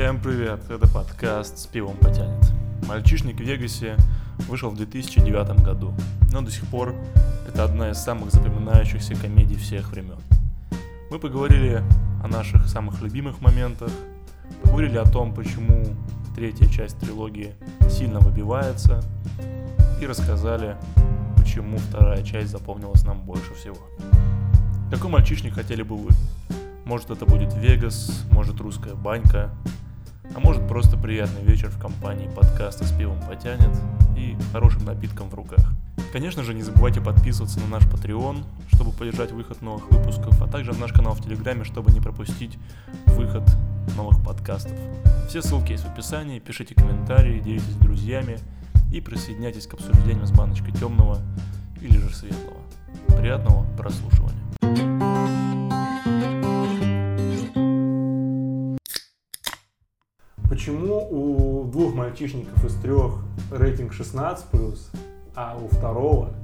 Всем привет, это подкаст «С пивом потянет». «Мальчишник в Вегасе» вышел в 2009 году, но до сих пор это одна из самых запоминающихся комедий всех времен. Мы поговорили о наших самых любимых моментах, поговорили о том, почему третья часть трилогии сильно выбивается, и рассказали, почему вторая часть запомнилась нам больше всего. Какой мальчишник хотели бы вы? Может это будет Вегас, может русская банька, а может просто приятный вечер в компании подкаста с пивом потянет и хорошим напитком в руках. Конечно же, не забывайте подписываться на наш Patreon, чтобы поддержать выход новых выпусков, а также на наш канал в Телеграме, чтобы не пропустить выход новых подкастов. Все ссылки есть в описании, пишите комментарии, делитесь с друзьями и присоединяйтесь к обсуждениям с баночкой темного или же светлого. Приятного прослушивания. Почему у двух мальчишников из трех рейтинг 16 плюс, а у второго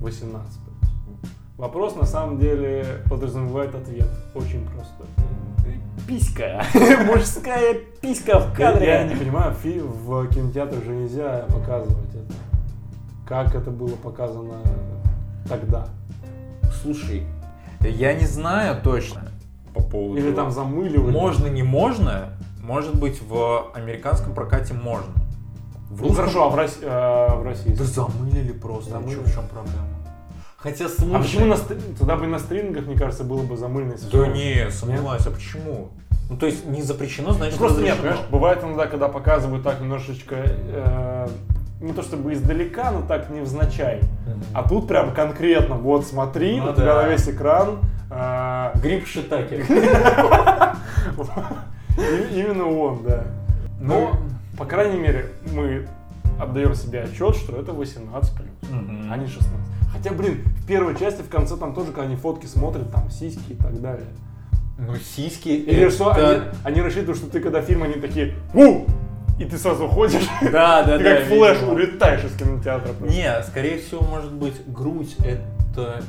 18 плюс? Вопрос на самом деле подразумевает ответ. Очень простой. Писька. Мужская писька в кадре. Я не понимаю, фи- в кинотеатрах же нельзя показывать это. Как это было показано тогда? Слушай, я не знаю точно по поводу... Или там замыливали? Можно, не можно. Может быть, в американском прокате можно. В Ну хорошо, а в России? а, в России? Да замылили просто. Замылили. Чё, в чем проблема? Хотя, слушай... А почему на, тогда бы на стрингах, мне кажется, было бы замылено? если Да что? не, сомневаюсь, а почему? Ну, то есть, не запрещено, значит, Ну, просто нет, понимаешь, бывает иногда, когда показывают так немножечко, э, не то чтобы издалека, но так невзначай. А тут прям конкретно, вот смотри, Ну у тебя да. на весь экран. э, Гриб Шитаки. именно он, да. Но, по крайней мере, мы отдаем себе отчет, что это 18 плюс, а не 16. Хотя, блин, в первой части, в конце там тоже, когда они фотки смотрят, там сиськи и так далее. Ну, сиськи... Или что, они, это- они рассчитывают, что ты когда фильм, они такие «У!» И ты сразу ходишь, Да, да, ты да. как флеш видимо. улетаешь из кинотеатра. просто. Не, скорее всего, может быть, грудь это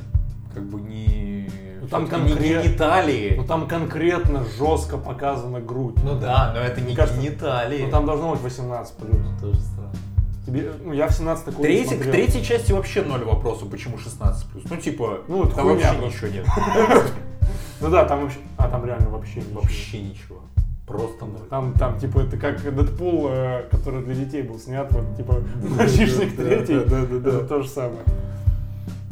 как бы не... Ну, там всё-таки не конкрет- гениталии. Ну там конкретно жестко показана грудь. Ну да, но это не кажется, гениталии. Ну там должно быть 18 плюс. тоже странно. Тебе, ну я в 17 такого не Третий, к третьей части вообще ноль вопросов, почему 16 плюс. Ну типа, Ну, это там вообще просто. ничего нет. Ну да, там вообще... А, там реально вообще ничего. Вообще ничего. Просто ноль. Там, там, типа, это как Дэдпул, э, который для детей был снят, вот, типа, мальчишник да, третий, да, да, да, да. это то же самое.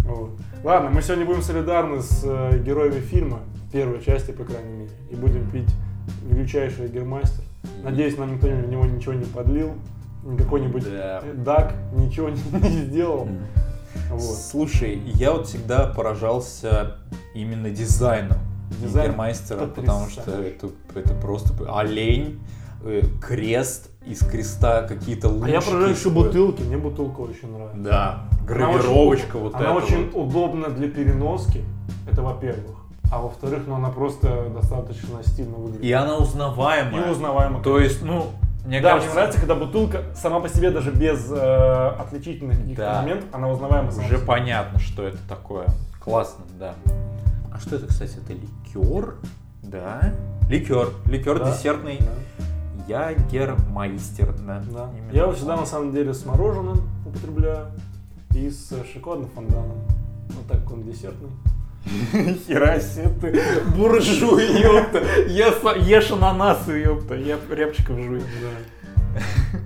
Вот. Ладно, мы сегодня будем солидарны с э, героями фильма, первой части, по крайней мере, и будем пить величайший гермастер. Надеюсь, нам никто в него ничего не подлил, какой-нибудь Да. дак ничего не, не сделал. Вот. Слушай, я вот всегда поражался именно дизайном Дизайн Гермайстера, потому что это, это просто олень, э, крест, из креста какие-то лучики. А я поражаюсь еще бутылки, мне бутылка очень нравится. Да, Она гравировочка очень- вот Она эта очень вот. удобна для переноски, это во-первых. А во-вторых, ну она просто достаточно стильно выглядит. И она узнаваемая. И узнаваема. То есть, ну, мне да, кажется, мне нравится, когда бутылка сама по себе, даже без э, отличительных каких-то Да. моментов, она узнаваема сама уже понятно, что это такое. Классно, да. А что это, кстати, это ликер? Да. Ликер. Ликер Да. десертный. Да, Ягермайстер. Да. да. Именно Я его всегда на самом деле с мороженым употребляю и с шоколадным фонданом. Вот так как он десертный. Хера себе ты буржуй, ёпта. Ешь- Ешь ананасы, ёпта. Я рябчиков жую. Да.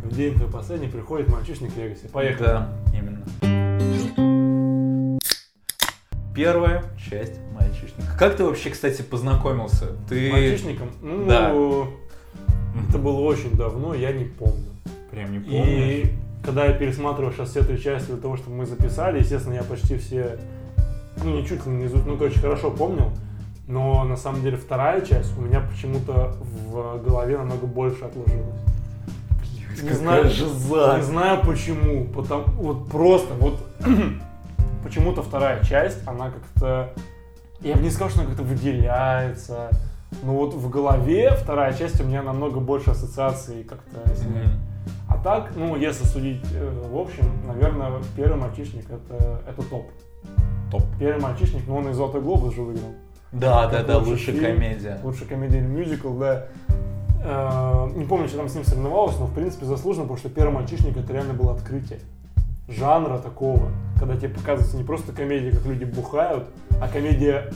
В день твой последний приходит мальчишник в Вегасе. Поехали. Да, именно. Первая часть мальчишника. Как ты вообще, кстати, познакомился? Ты Мальчишником? Ну, Да. Это было очень давно, я не помню. прям не помнишь? И когда я пересматривал сейчас все три части для того, чтобы мы записали, естественно, я почти все, ну, не чуть ли не ну, короче, хорошо помнил. Но на самом деле вторая часть у меня почему-то в голове намного больше отложилась. Не знаю, не знаю почему, потому вот просто вот почему-то вторая часть, она как-то, я бы не сказал, что она как-то выделяется, но вот в голове вторая часть у меня намного больше ассоциаций как-то с ней. Мгм. А так, ну, если судить э, в общем, наверное, первый мальчишник это, это топ. Топ. Первый мальчишник, но он и Золотой глобус же выиграл. Да, да, Как да, лучший лучшая фильм. комедия. Лучшая комедия или мюзикл, да. Э, не помню, что там с ним соревновалось, но в принципе заслуженно, потому что первый мальчишник это реально было открытие жанра такого, когда тебе показывается не просто комедия, как люди бухают, а комедия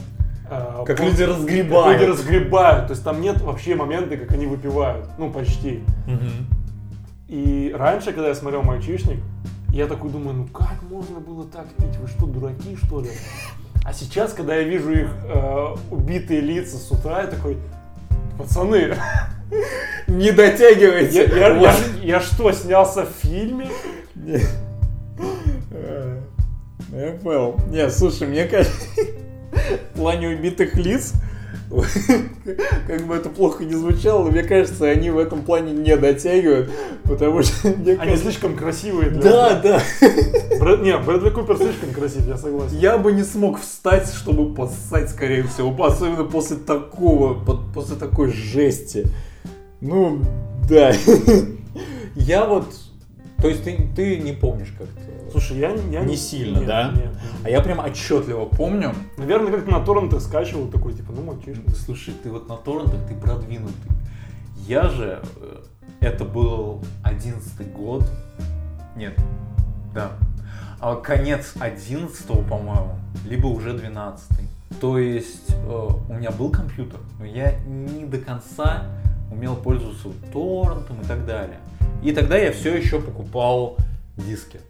э, Как люди как разгребают. люди разгребают. То есть там нет вообще момента, как они выпивают. Ну, почти. И раньше, когда я смотрел «Мальчишник», я такой думаю, ну как можно было так пить? Вы что, дураки, что ли? А сейчас, когда я вижу их э, убитые лица с утра, я такой, пацаны, Не я, дотягивайте. я- я ж- я что, снялся в фильме? Э, Я понял. Не, слушай, мне кажется, в плане убитых лиц, как бы это плохо не звучало, но мне кажется, они в этом плане не дотягивают, потому что мне Они кажется- слишком красивые для Да, да. Брэд- не, Брэдли Купер слишком красив, я согласен. Я бы не смог встать, чтобы поссать, скорее всего, особенно после такого, по- после такой жести. Ну, да. Я вот, то есть ты, ты не помнишь как-то? Слушай, я, я Не сильно, нет, да? нет. А я прям отчетливо помню. Наверное, как-то на торрентах скачивал такой, типа, ну, мальчишник. Слушай, ты вот на торрентах, ты продвинутый. Я же, э, это был одиннадцатый год. Нет, да. А конец одиннадцатого, по-моему, либо уже двенадцатый. То есть э, у меня был компьютер, но я не до конца умел пользоваться торрентом и так далее. И тогда я все еще покупал диски.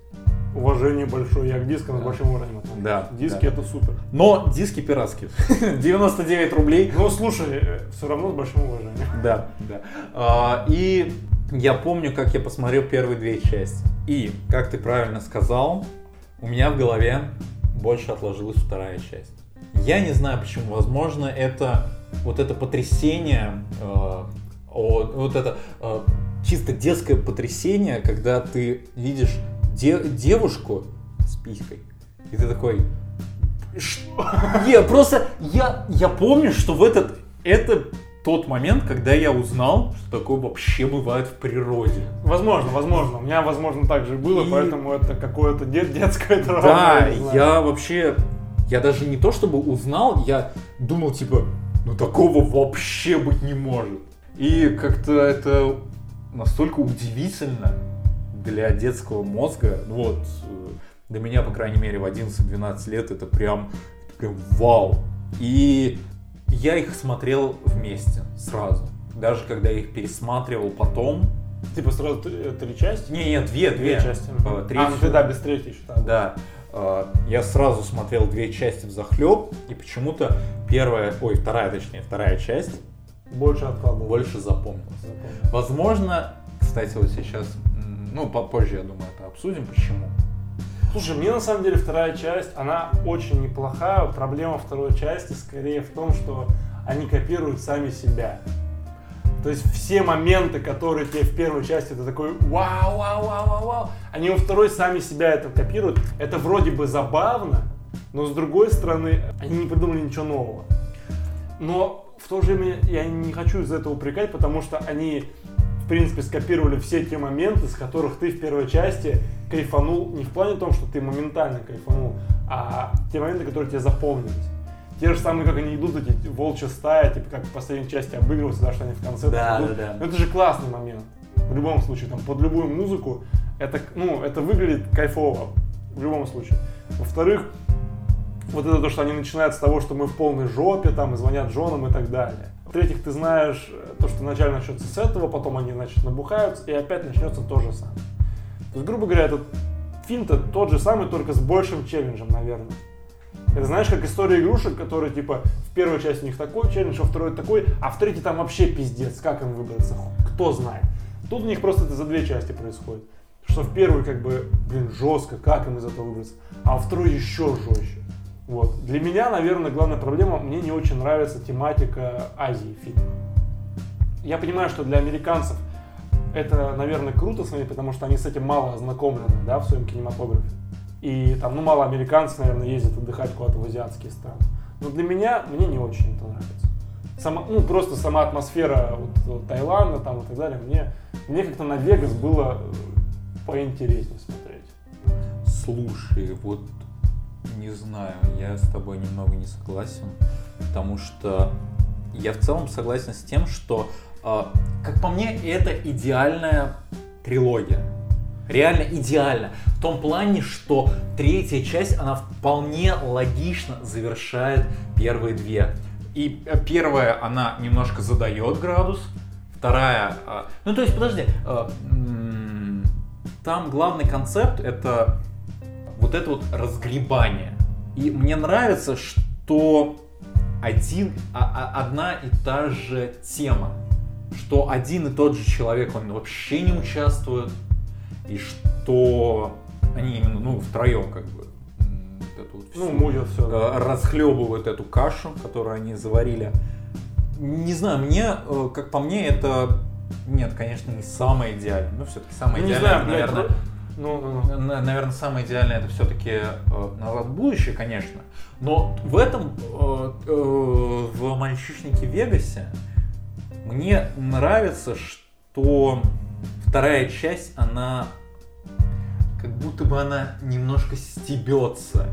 Уважение большое, я к дискам с Да. большим уважением отношусь. Да, Диски да. это супер. Но диски пиратские. 99 рублей. Но слушай, все равно с большим уважением. Да, да. А, и я помню, как я посмотрел первые две части. И, как ты правильно сказал, у меня в голове больше отложилась вторая часть. Я не знаю почему. Возможно, это вот это потрясение, э, о- вот это э, чисто детское потрясение, когда ты видишь де- девушку с писькой, и ты такой? Не, просто я, я помню, что в этот, это тот момент, когда я узнал, что такое вообще бывает в природе. Возможно, возможно. У меня, возможно, так же было, И- поэтому это какое-то де- детское травма. Да, я вообще, я даже не то чтобы узнал, я думал типа, ну такого вообще быть не может. И как-то это настолько удивительно для детского мозга, ну вот, э, для меня, по крайней мере, в 11-12 лет это прям, это прям вау. И я их смотрел вместе, сразу. Даже когда я их пересматривал потом. Типа сразу три, три части? Не, нет, две, две. Две части. Э, А, ну третью- ты да, без третьей еще. так. да. э, Я сразу смотрел две части в захлеб, и почему-то первая, ой, вторая, точнее, вторая часть Больше откладывал. больше запомнилась. Запомнил. Возможно, кстати, вот сейчас, ну, попозже, я думаю, это обсудим, почему. Слушай, мне на самом деле вторая часть, она очень неплохая. Проблема второй части скорее в том, что они копируют сами себя. То есть все моменты, которые тебе в первой части ты такой вау, вау, вау, вау, вау, они во второй сами себя это копируют. Это вроде бы забавно, но с другой стороны, они не придумали ничего нового. Но в то же время я не хочу из этого упрекать, потому что они, в принципе, скопировали все те моменты, с которых ты в первой части кайфанул не в плане том, что ты моментально кайфанул, а те моменты, которые тебе запомнились. Те же самые, как они идут, эти волчья стая, типа как в последней части обыгрываются, да, что они в конце Да, идут. да, да. Но это же классный момент. В любом случае, там, под любую музыку, это, ну, это выглядит кайфово. В любом случае. Во-вторых, вот это то, что они начинают с того, что мы в полной жопе, там, и звонят женам и так далее. В-третьих, ты знаешь э, то, что вначале начнется с этого, потом они, значит, набухаются, и опять начнется то же самое. То есть, грубо говоря, этот фильм-то тот же самый, только с большим челленджем, наверное. Это знаешь, как история игрушек, которые, типа, в первой части у них такой челлендж, во второй такой, а в третьей там вообще пиздец, как им выбраться, кто знает. Тут у них просто это за две части происходит. Что в первой, как бы, блин, жестко, как им из этого выбраться, а во второй еще жестче. Вот. Для меня, наверное, главная проблема, мне не очень нравится тематика Азии в фильмах. Я понимаю, что для американцев это, наверное, круто смотреть, потому что они с этим мало ознакомлены, да, в своем кинематографе. И там, ну, мало американцев, наверное, ездят отдыхать куда-то в азиатские страны. Но для меня, мне не очень это нравится. Сама, ну, просто сама атмосфера вот, вот Таиланда там и так далее, мне, мне как-то на Вегас было поинтереснее смотреть. Слушай, вот не знаю, я с тобой немного не согласен, потому что я в целом согласен с тем, что, э, как по мне, это идеальная трилогия. Реально идеально. В том плане, что третья часть, она вполне логично завершает первые две. И э, первая, она немножко задает градус, вторая... э, ну, то есть, подожди, э, там главный концепт это вот это вот разгребание. И мне нравится, что один, а- а- одна и та же тема. Что один и тот же человек, он вообще не участвует. И что они именно, ну, втроем как бы вот эту вот Ну, всю, мутят все. э, расхлебывают эту кашу, которую они заварили. Не знаю, мне, э, как по мне, это нет, конечно, не самое идеальное. Ну, все-таки самое Ну, не идеальное, знаю, блядь, наверное, Ну, ну, ну. на- Наверное, самое идеальное это все-таки назад в будущее, конечно. Но в этом, э, э, в мальчишнике Вегасе, мне нравится, что вторая часть, она как будто бы она немножко стебется.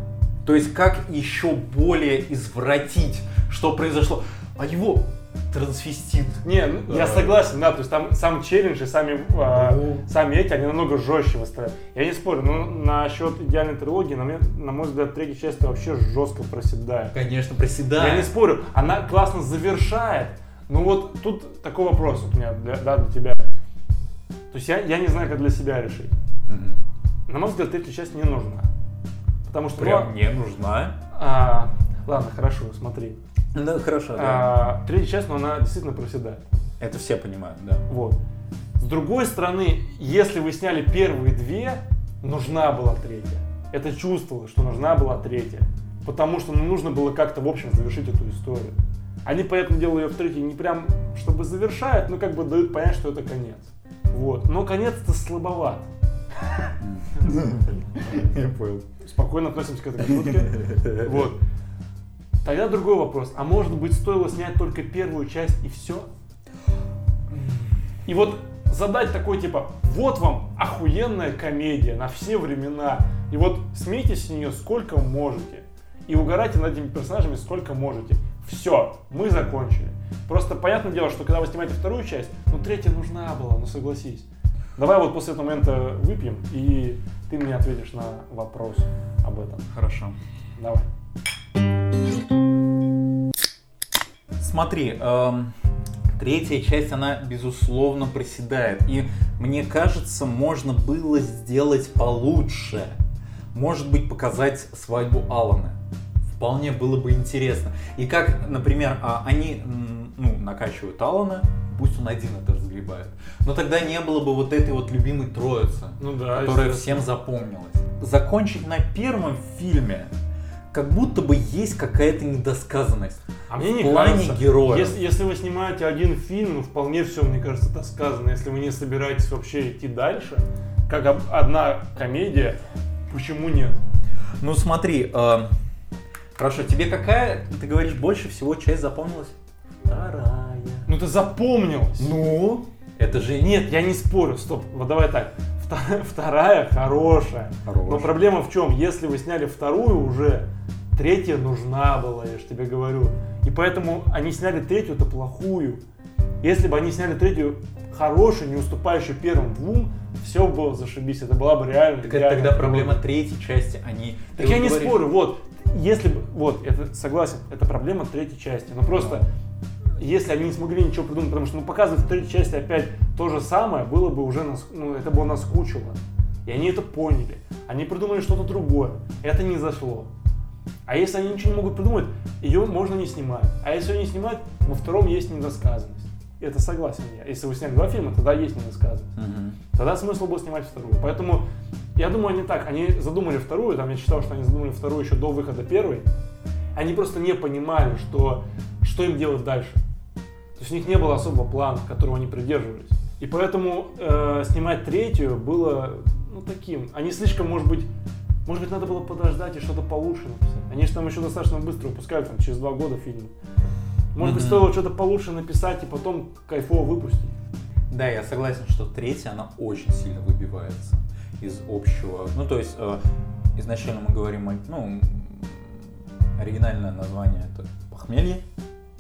То есть как еще более извратить, что произошло. А его трансвестит. Не, ну, я согласен, да, то есть там сам челлендж и сами, Ну. сами эти, они намного жестче выставляют. Я не спорю, но насчет идеальной трилогии, на, мне- на мой взгляд, третья часть вообще жестко проседает. Конечно, проседает. Я не спорю, она классно завершает, но вот тут такой вопрос у меня для, да, для тебя. То есть я, я не знаю, как для себя решить. Мгм. На мой взгляд, третья часть не нужна. Потому что, Прям ну, не нужна. а, ладно, хорошо, смотри. Да, хорошо. А, третья часть, но она действительно проседает. Это все понимают, да. Вот. С другой стороны, если вы сняли первые две, нужна была третья. Это чувствовалось, что нужна была третья. Потому что ну, нужно было как-то, в общем, завершить эту историю. Они поэтому делали ее в третьей не прям, чтобы завершают, но как бы дают понять, что это конец. Вот. Но конец-то слабоват. Я понял. Спокойно относимся к этой шутке. Вот. Тогда другой вопрос. А может быть, стоило снять только первую часть и все? И вот задать такой типа, вот вам охуенная комедия на все времена. И вот смейтесь с нее сколько можете. И угорайте над этими персонажами сколько можете. Все, мы закончили. Просто понятное дело, что когда вы снимаете вторую часть, ну третья нужна была, ну согласись. Давай вот после этого момента выпьем, и ты мне ответишь на вопрос об этом. Хорошо. Давай. Смотри, эм, третья часть, она безусловно проседает. И мне кажется, можно было сделать получше. Может быть, показать свадьбу Алана. Вполне было бы интересно. И как, например, а, они ну, накачивают Алана, пусть он один это разгребает. Но тогда не было бы вот этой вот любимой троицы Ну да, которая всем запомнилась. Закончить на первом фильме, как будто бы есть какая-то недосказанность. А мне не в плане кажется. героев. Если, если вы снимаете один фильм, ну вполне все, мне кажется, это сказано. Если вы не собираетесь вообще идти дальше, как одна комедия, почему нет? Ну смотри, э, хорошо, тебе какая, ты говоришь, больше всего часть запомнилась? Вторая. Ну ты запомнилось. Ну? Это же Нет, я не спорю, стоп, вот давай так. Вта- Вторая хорошая. Хорошая. Но проблема в чем? Если вы сняли вторую уже, третья нужна была, я же тебе говорю. И поэтому они сняли третью-то плохую. Если бы они сняли третью хорошую, не уступающую первым двум, все было зашибись. Это была бы реально. Так это тогда проблема третьей части, они... Так я не спорю, вот. Если бы, вот, это согласен, это проблема третьей части. Но просто, если они не смогли ничего придумать, потому что, ну, показывать в третьей части опять то же самое, было бы уже, нас, ну, это бы наскучило. И они это поняли. Они придумали что-то другое. Это не зашло. А если они ничего не могут придумать, ее можно не снимать. А если ее не снимать, во втором есть недосказанность. Это согласен я. Если вы сняли два фильма, тогда есть недосказанность. Мгм. Тогда смысл было снимать вторую. Поэтому я думаю, они так, они задумали вторую, там я читал, что они задумали вторую еще до выхода первой. Они просто не понимали, что, что им делать дальше. То есть у них не было особого плана, которого они придерживались. И поэтому э, снимать третью было ну, таким. Они слишком, может быть, может быть, надо было подождать и что-то получше написать. Они же там еще достаточно быстро выпускают, там, через два года фильм. Может быть, стоило что-то получше написать и потом кайфово выпустить. Да, я согласен, что третья, она очень сильно выбивается из общего. Ну, то есть, э, изначально мы говорим о, ну, оригинальное название это похмелье.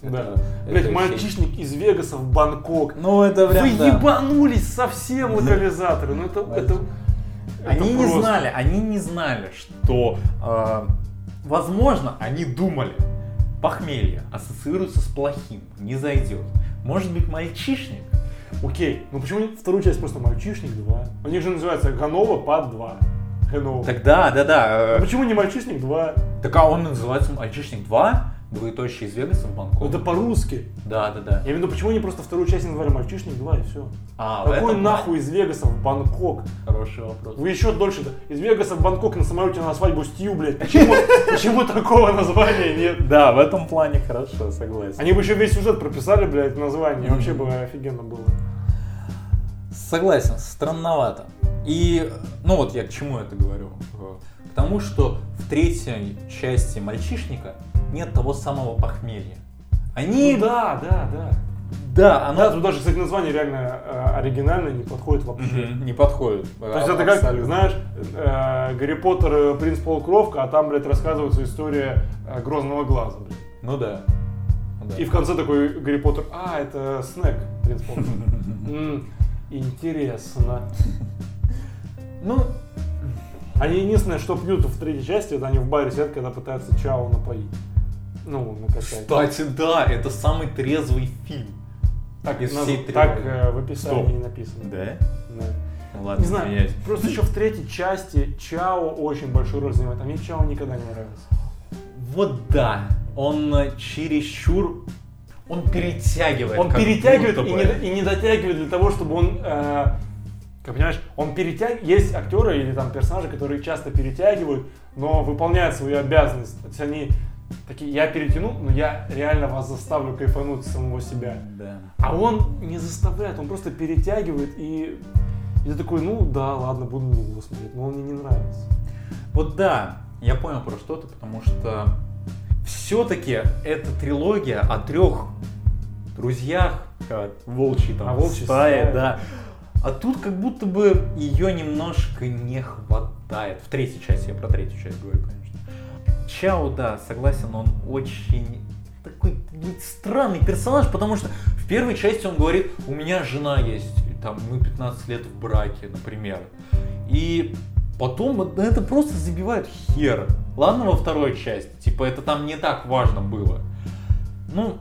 Да. Это- Блять, это мальчишник из Вегаса в Бангкок. Ну, это Вы прям, да. ебанулись совсем локализаторы. Ну это, это Они не просто. знали, они не знали, что, э, возможно, они думали, похмелье ассоциируется с плохим, не зайдет. Может быть, мальчишник? Окей, ну почему вторую часть просто мальчишник 2? У них же называется Ганова Пад 2. Ганова. Так да, да, да. А э, почему не мальчишник 2? Так а он называется мальчишник 2, двоеточие из Вегаса в Бангкок. Это по-русски. Да, да, да. Я имею в виду, почему они просто вторую часть назвали мальчишник 2 и все? А, Какой нахуй из Вегаса в Бангкок? Хороший вопрос. Вы еще дольше из Вегаса в Бангкок на самолете на свадьбу Стью, блядь. Почему, почему такого названия нет? Да, в этом плане хорошо, согласен. Они бы еще весь сюжет прописали, блядь, название. Вообще бы офигенно было. Согласен, странновато. И, ну вот я к чему это говорю? К тому, что в третьей части мальчишника нет того самого похмелья. Они, Ну да, да, да. да, оно Да, тут даже, кстати, название реально э, оригинальное не подходит вообще. Мгм, не подходит. То есть это как, знаешь, э, Гарри Поттер, принц полукровка, а там, блядь, рассказывается история э, грозного глаза, блядь. Ну да. Ну да. И в конце такой Гарри Поттер, а, это Снег, принц полукровка. Интересно. Ну, Они единственное, что пьют в третьей части, это они в баре сидят, когда пытаются Чао напоить. Ну, накачать. кстати, да, это самый трезвый фильм. Так, из наз- всей так э, в описании Стоп. не написано. Да? Да. Ладно, Не знаю, извиняюсь. просто еще в третьей части Чао очень большую роль занимает. А мне Чао никогда не нравился. Вот да, он э, чересчур, он перетягивает. Он перетягивает и не, и не дотягивает для того, чтобы он, э, как понимаешь, он перетягивает. Есть актеры или там персонажи, которые часто перетягивают, но выполняют свою обязанность. То есть они такие, я перетяну, но я реально вас заставлю кайфануть самого себя. Да. А он не заставляет, он просто перетягивает и, ты такой, ну да, ладно, буду на него смотреть, но он мне не нравится. Вот да, я понял про что ты, потому что все-таки эта трилогия о трех друзьях, волчий там А волчья стая, стая. да. А тут как будто бы ее немножко не хватает. В третьей части, я про третью часть говорю, конечно. Чао, да, согласен, он очень такой блин, странный персонаж, потому что в первой части он говорит, у меня жена есть, и там мы 15 лет в браке, например. И потом это просто забивает хер. Ладно, во второй части, типа это там не так важно было. Ну,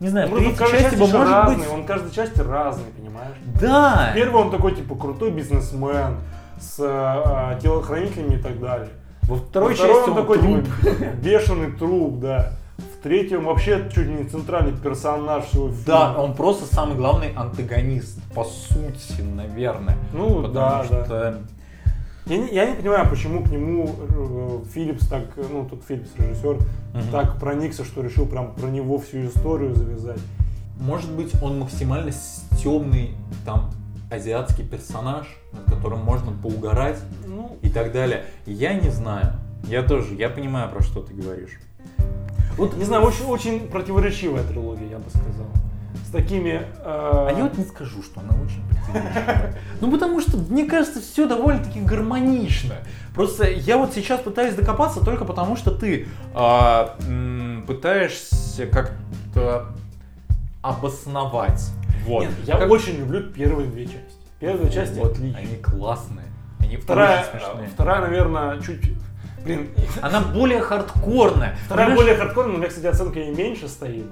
не знаю, Ну, в каждой части части же может разный, быть... он в каждой части разный, понимаешь? Да! Первый он такой, типа, крутой бизнесмен с э, телохранителями и так далее. Во второй Во части он такой, труп. типа, бешеный труп, да. В третьем вообще чуть не центральный персонаж всего фильма. Да, он просто самый главный антагонист, по сути, наверное. Ну, Потому да, да. что... Я не, я не понимаю, почему к нему э, Филлипс так, ну, тут Филлипс режиссер, Мгм. так проникся, что решил прям про него всю историю завязать. Может быть, он максимально темный, там, азиатский персонаж, над которым можно поугарать Ну, и так далее. Я не знаю. Я тоже, я понимаю, про что ты говоришь. вот, не знаю, очень, очень противоречивая трилогия, я бы сказал. С такими... э, А я вот не скажу, что она очень противоречивая. Ну, потому что, мне кажется, все довольно-таки гармонично. Просто я вот сейчас пытаюсь докопаться только потому, что ты а, пытаешься как-то обосновать. Вот. Нет, я Как- очень люблю первые две части. Первые две части Вот, отличные. Они классные. Они Вторая, смешные. вторая, наверное, чуть... Блин, Она более хардкорная. вторая Понимаешь? более хардкорная, но у меня, кстати, оценка ей меньше стоит.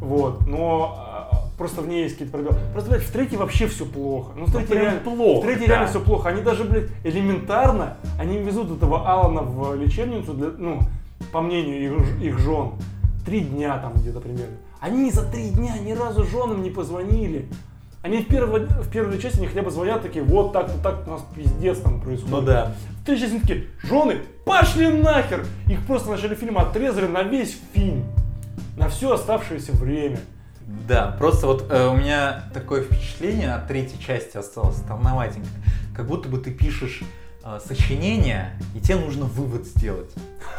Вот, но а, просто в ней есть какие-то пробелы. Просто, блядь, в третьей вообще все плохо. Ну, в третьей реально, плохо, в третьей да. реально все плохо. Они даже, блядь, элементарно, они везут этого Алана в лечебницу, для, ну, по мнению их, их жен, три дня там где-то примерно. Они за три дня ни разу женам не позвонили. Они в первой, в первой части они хотя бы звонят такие, вот так-то, так у нас пиздец там происходит. Ну да. В третьей части они такие, жены, пошли нахер! Их просто в начале фильма отрезали на весь фильм. На все оставшееся время. Да, просто вот э, у меня такое впечатление от третьей части осталось странноватенько. Как будто бы ты пишешь сочинение, и тебе нужно вывод сделать.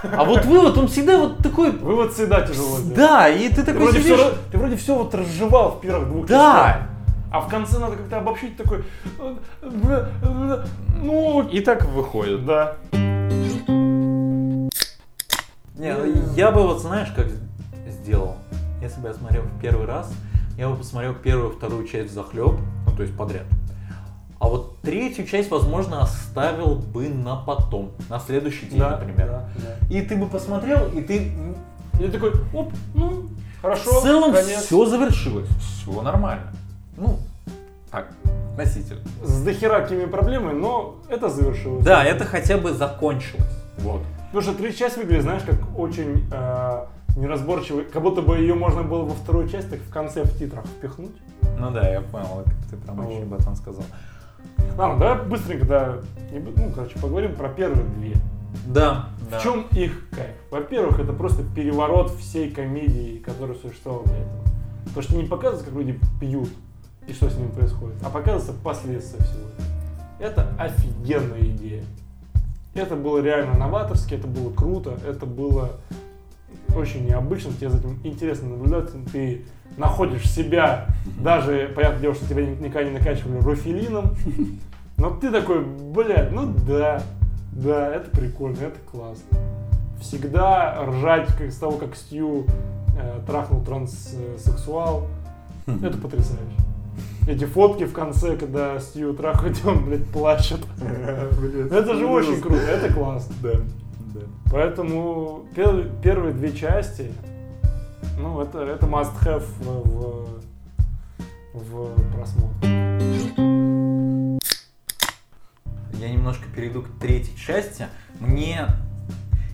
А вот вывод, он всегда вот такой... Вывод всегда тяжело сделать. Да, и ты Ты такой вроде, сидишь... все, ты вроде все вот разжевал в первых двух. Да! А в конце надо как-то обобщить такой... э, э, э, Ну, И так выходит. да. Не, ну, я бы вот знаешь, как сделал? если бы я смотрел в первый раз, я бы посмотрел первую и вторую часть захлеб, ну то есть подряд. А вот третью часть, возможно, оставил бы на потом, на следующий день, например. да, да. И ты бы посмотрел, и ты Я такой, оп, ну, хорошо, в целом конец. все завершилось, все нормально. Ну, так, относительно. С дохера какими проблемами, но это завершилось. Да, это хотя бы закончилось. Вот. Потому что третья часть выглядит, знаешь, как очень э, неразборчивый, как будто бы ее можно было во вторую часть так в конце в титрах впихнуть. Ну да, я понял, как ты прям очень об этом сказал. Ладно, давай быстренько, да, не ну, короче, поговорим про первые две. Да, да. В чем их кайф? Во-первых, это просто переворот всей комедии, которая существовала до этого. То, что не показывается, как люди пьют и что с ними происходит, а показывается последствия всего этого. Это офигенная идея. Это было реально новаторски, это было круто, это было очень необычно, тебе за этим интересно наблюдать, ты находишь себя, даже, понятное дело, что тебя никогда не накачивали рофилином, но ты такой, блядь, ну да, да, это прикольно, это классно. Всегда ржать как, с того, как Стью э, трахнул транссексуал, это потрясающе. Эти фотки в конце, когда Стью трахает, он, блядь, плачет. Это же очень круто, это классно. Да, да. Поэтому пер- первые две части, ну, это, это must have в, в просмотре. Я немножко перейду к третьей части. Мне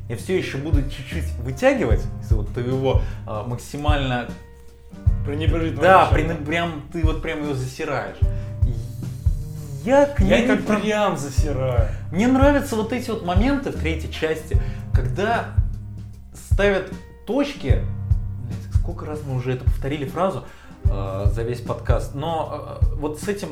я все еще буду чуть-чуть вытягивать из вот твоего а, максимально Пренебрежительно. Да, при- прям ты вот прям ее засираешь. Я к ней Я как про- прям засираю. Мне нравятся вот эти вот моменты в третьей части, когда ставят точки. Сколько раз мы уже это повторили фразу э, за весь подкаст, но э, вот с этим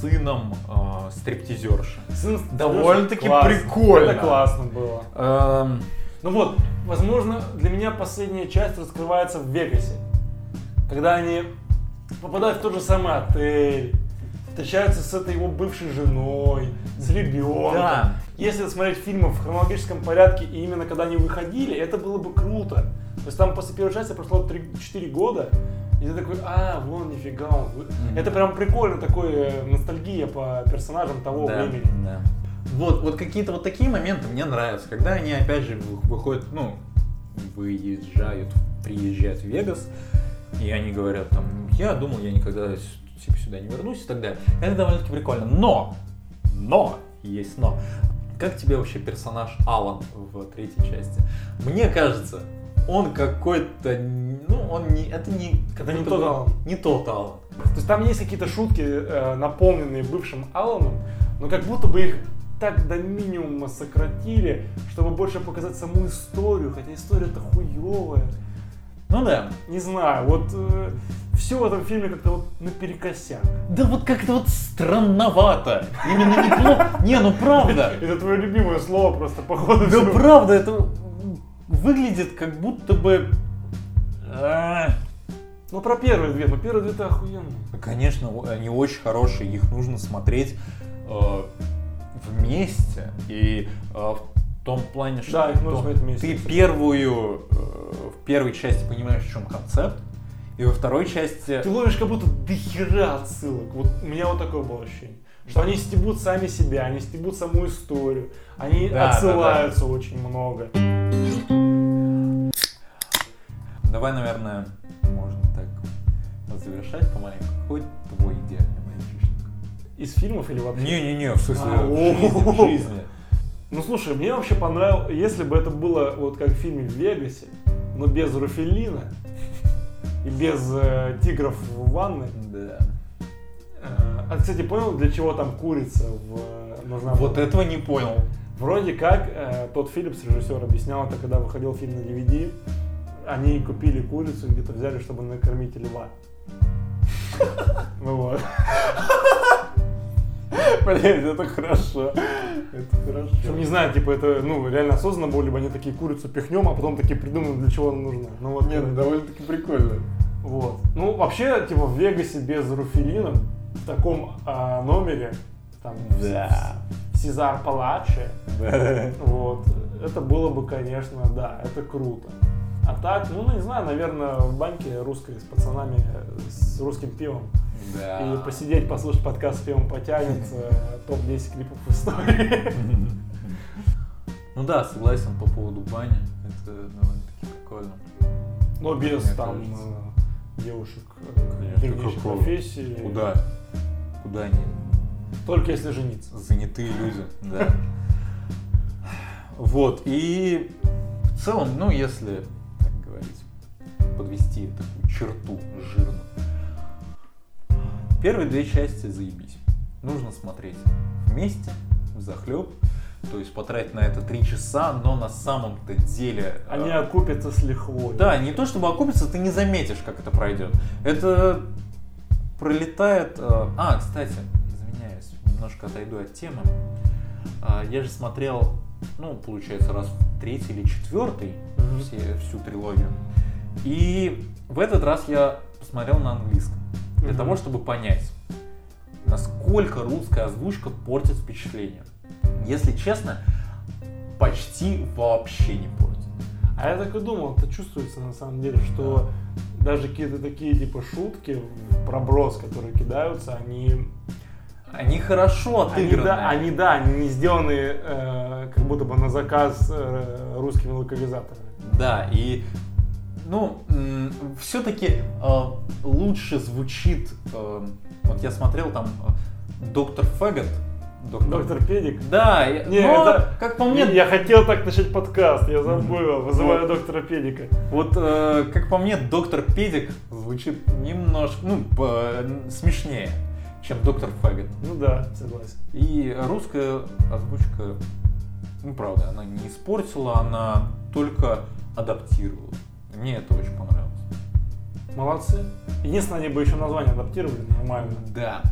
сыном э, стриптизерши. Сын Довольно-таки классно. прикольно. Это классно было. Эм, Ну вот, возможно, для меня последняя часть раскрывается в Вегасе. Когда они попадают в тот же самый отель, встречаются с этой его бывшей женой, с ребенком. Да. Если смотреть фильмы в хронологическом порядке, и именно когда они выходили, это было бы круто. То есть там после первой части прошло 3-4 года, и ты такой, а, вон, нифига. он вы-». Это прям прикольно, такой э, ностальгия по персонажам того да, времени. да. Вот, вот какие-то вот такие моменты мне нравятся, когда они опять же вы- выходят, ну, выезжают, приезжают в Вегас, и они говорят там, я думал, я никогда типа, сюда не вернусь и так далее. Это довольно-таки прикольно. Но, но, есть но. Как тебе вообще персонаж Алан в третьей части? Мне кажется, он какой-то, ну, он не, это не, Это не тот Алан. Не тот Алан. То есть там есть какие-то шутки, э, наполненные бывшим Аланом, но как будто бы их так до минимума сократили, чтобы больше показать саму историю, хотя история-то хуевая. Ну да. Не знаю, вот все в этом фильме как-то вот наперекосяк. Да вот как-то вот странновато. Именно неплохо. Не, ну правда. Это твое любимое слово просто, походу. Да правда, это выглядит как будто бы... а, Ну про первые две, ну первые две-то охуенные. Конечно, они очень хорошие, их нужно смотреть э, вместе. И э, в том плане, что Да, их нужно смотреть вместе, ты первую, э, первой части понимаешь, в чем концепт, и во второй части... Ты ловишь как будто дохера отсылок. Вот у меня вот такое было ощущение. Что они стебут сами себя, они стебут саму историю, они Да, да, отсылаются очень много. Давай, наверное, можно так завершать помаленьку. Какой твой идеальный мальчишник? Из фильмов или вообще? Не-не-не, в смысле, А, в жизни. Ну слушай, мне вообще понравилось, если бы это было вот как в фильме в Вегасе, но без Руфелина и без э, тигров в ванной. Да. Э, а, кстати, понял, для чего там курица в, э, нужна? Вот была? этого не понял. Вроде как э, тот Филлипс, режиссер, объяснял это, когда выходил фильм на DVD. Они купили курицу, и где-то взяли, чтобы накормить льва. Ну вот. Блять, это хорошо. Это хорошо. Причем не знаю, типа это, ну, реально осознанно было, либо они такие курицу пихнем, а потом такие придумают, для чего она нужна. Ну вот. Не, ну довольно-таки прикольно. Вот. Ну, вообще, типа, в Вегасе без Руфелина, в таком а, номере, там, Да. Сезар Палаче, вот, это было бы, конечно, да, это круто. А так, ну, не знаю, наверное, в банке русской с пацанами, с русским пивом. Да. И посидеть, послушать подкаст с пивом потянется, топ-10 клипов в истории. Ну да, согласен по поводу бани. Это довольно-таки прикольно. Но без там э, девушек э, какого? профессии. Куда? Куда они? Только если жениться. Занятые люди, да. Вот, и в целом, ну, если, так говорить, подвести такую черту жирную. Первые две части заебись. Нужно смотреть вместе, захлеб. То есть потратить на это три часа, но на самом-то деле... Они э, окупятся с лихвой. Да, не то чтобы окупится, ты не заметишь, как это пройдет. Это пролетает... э, А, кстати, извиняюсь, немножко отойду от темы. А, Я же смотрел, ну, получается, раз в третий или четвертый Мгм. все, всю трилогию. И в этот раз я посмотрел на английском. Для Мгм. того, чтобы понять, насколько русская озвучка портит впечатление. Если честно, почти вообще не портит. А я так и думал, это чувствуется на самом деле, что даже какие-то такие типа шутки, проброс, которые кидаются, они, Они хорошо они, отыграны. да, они, да, они не сделаны э, как будто бы на заказ э, русскими локализаторами. Да, и ну, все-таки лучше звучит. э, вот я смотрел там э, Доктор Фэггот. Доктор Педик. Да, и- Не, но, это- как по мне, Я хотел так начать подкаст, я забыл, вызываю Вот. доктора Педика. вот э, как по мне, Доктор Педик звучит немножко, ну, по- смешнее, чем Доктор Фэггот. Ну да, согласен. И русская озвучка, ну, правда, она не испортила, она только адаптировала. Мне это очень понравилось. Молодцы. Единственное, они бы еще название адаптировали нормально. Да.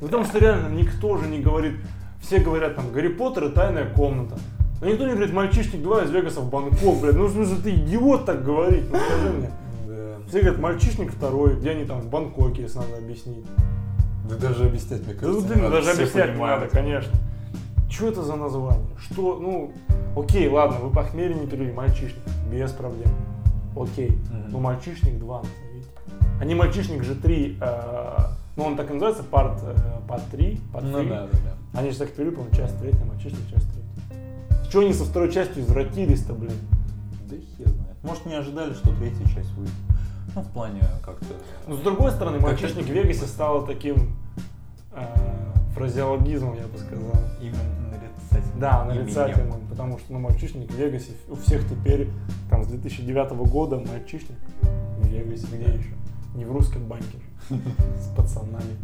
Ну, Потому что реально никто же не говорит, все говорят там Гарри Поттер и тайная комната. Но никто не говорит мальчишник 2 из Вегаса в Бангкок, блядь. Ну, в смысле, ты идиот так говорить, ну скажи мне. Все говорят, мальчишник второй, где они там в Бангкоке, если надо объяснить. Да даже объяснять, мне Ну, блин, даже объяснять надо, конечно. Что это за название? Что, ну, окей, ладно, вы похмелье не перевели, мальчишник, без проблем. Окей, Мгм. ну мальчишник 2 назовите. А не мальчишник же 3, ну он так и называется, парт, э, парт 3, парт Ну 3. да, да, да. Они же так перевели, по-моему, часть третья, мальчишник, часть третья. Чего они со второй частью извратились-то, блин? Да хер знает. Может не ожидали, что третья часть выйдет. Ну, в плане как-то... Но с другой стороны, мальчишник в Вегасе стал таким э, фразеологизмом, я бы сказал. Именно нарицательным. Да, именем. нарицательным, потому что ну, мальчишник в Вегасе у всех теперь, там, с 2009 года мальчишник в Вегасе, где еще? Не в русском банке с пацанами.